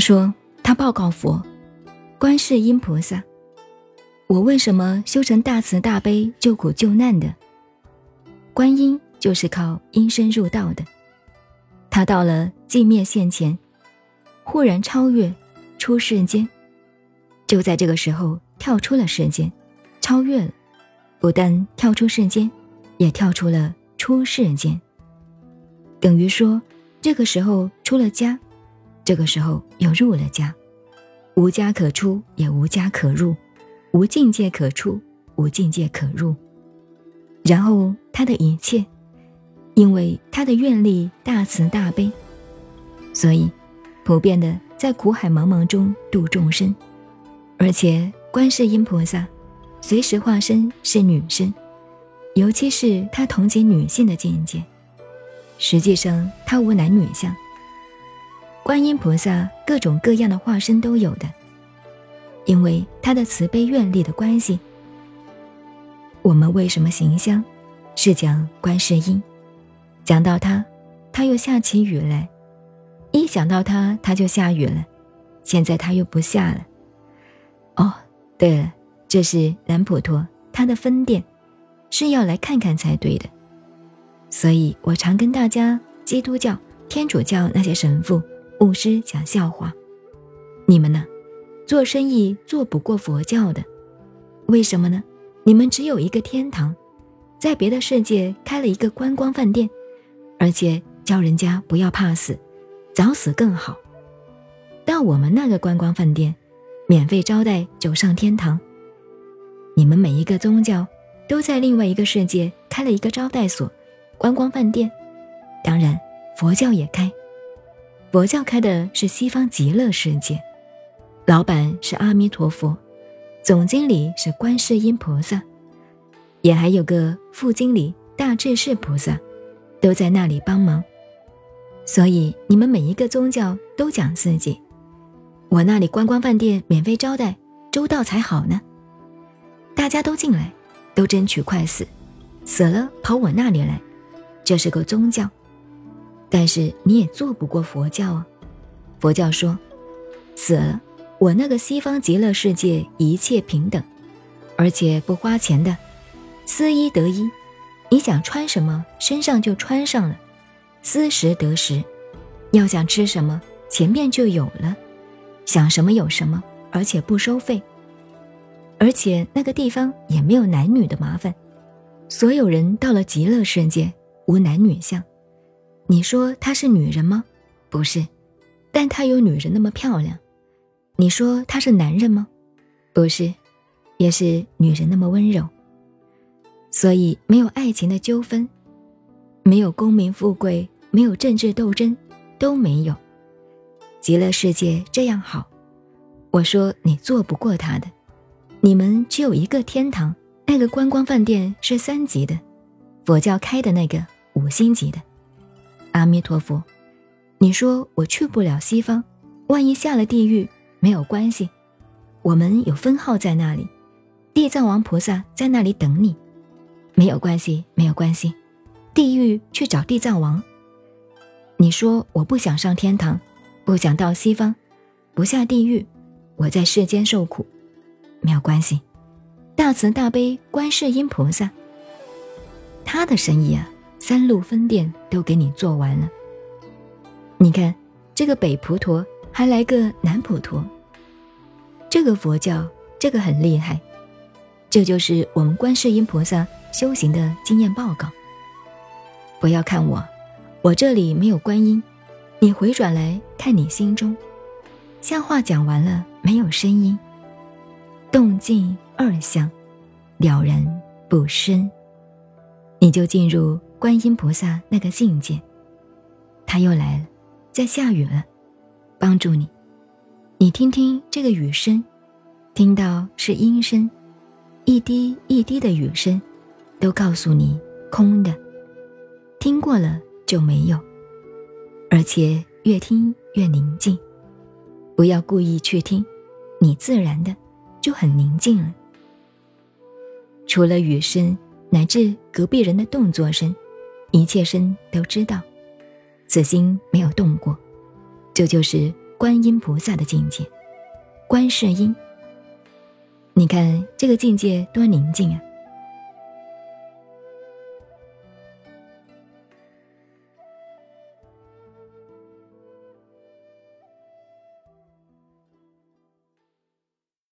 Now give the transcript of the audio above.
说：“他报告佛，观世音菩萨，我为什么修成大慈大悲救苦救难的？观音就是靠因身入道的。他到了寂灭现前，忽然超越出世间，就在这个时候跳出了世间，超越了，不但跳出世间，也跳出了出世间。等于说，这个时候出了家。”这个时候又入了家，无家可出，也无家可入，无境界可出，无境界可入。然后他的一切，因为他的愿力大慈大悲，所以普遍的在苦海茫茫中度众生。而且观世音菩萨随时化身是女身，尤其是他同级女性的境界，实际上他无男女相。观音菩萨各种各样的化身都有的，因为他的慈悲愿力的关系。我们为什么行香，是讲观世音，讲到他，他又下起雨来，一想到他，他就下雨了，现在他又不下了。哦，对了，这是南普陀他的分店，是要来看看才对的。所以我常跟大家基督教、天主教那些神父。牧师讲笑话，你们呢？做生意做不过佛教的，为什么呢？你们只有一个天堂，在别的世界开了一个观光饭店，而且叫人家不要怕死，早死更好。到我们那个观光饭店，免费招待就上天堂。你们每一个宗教都在另外一个世界开了一个招待所、观光饭店，当然佛教也开。佛教开的是西方极乐世界，老板是阿弥陀佛，总经理是观世音菩萨，也还有个副经理大智士菩萨，都在那里帮忙。所以你们每一个宗教都讲自己，我那里观光饭店免费招待，周到才好呢。大家都进来，都争取快死，死了跑我那里来，这是个宗教。但是你也做不过佛教啊！佛教说，死了，我那个西方极乐世界一切平等，而且不花钱的，思衣得衣，你想穿什么身上就穿上了，思食得食，要想吃什么前面就有了，想什么有什么，而且不收费，而且那个地方也没有男女的麻烦，所有人到了极乐世界无男女相。你说她是女人吗？不是，但她有女人那么漂亮。你说她是男人吗？不是，也是女人那么温柔。所以没有爱情的纠纷，没有功名富贵，没有政治斗争，都没有。极乐世界这样好，我说你做不过他的。你们只有一个天堂，那个观光饭店是三级的，佛教开的那个五星级的。阿弥陀佛，你说我去不了西方，万一下了地狱没有关系，我们有分号在那里，地藏王菩萨在那里等你，没有关系，没有关系，地狱去找地藏王。你说我不想上天堂，不想到西方，不下地狱，我在世间受苦，没有关系，大慈大悲观世音菩萨，他的神意啊。三路分店都给你做完了。你看，这个北普陀还来个南普陀。这个佛教，这个很厉害。这就是我们观世音菩萨修行的经验报告。不要看我，我这里没有观音。你回转来看你心中，像话讲完了，没有声音，动静二相，了然不生，你就进入。观音菩萨那个境界，他又来了，在下雨了，帮助你。你听听这个雨声，听到是音声，一滴一滴的雨声，都告诉你空的。听过了就没有，而且越听越宁静。不要故意去听，你自然的就很宁静了。除了雨声，乃至隔壁人的动作声。一切身都知道，此心没有动过，这就是观音菩萨的境界，观世音。你看这个境界多宁静啊！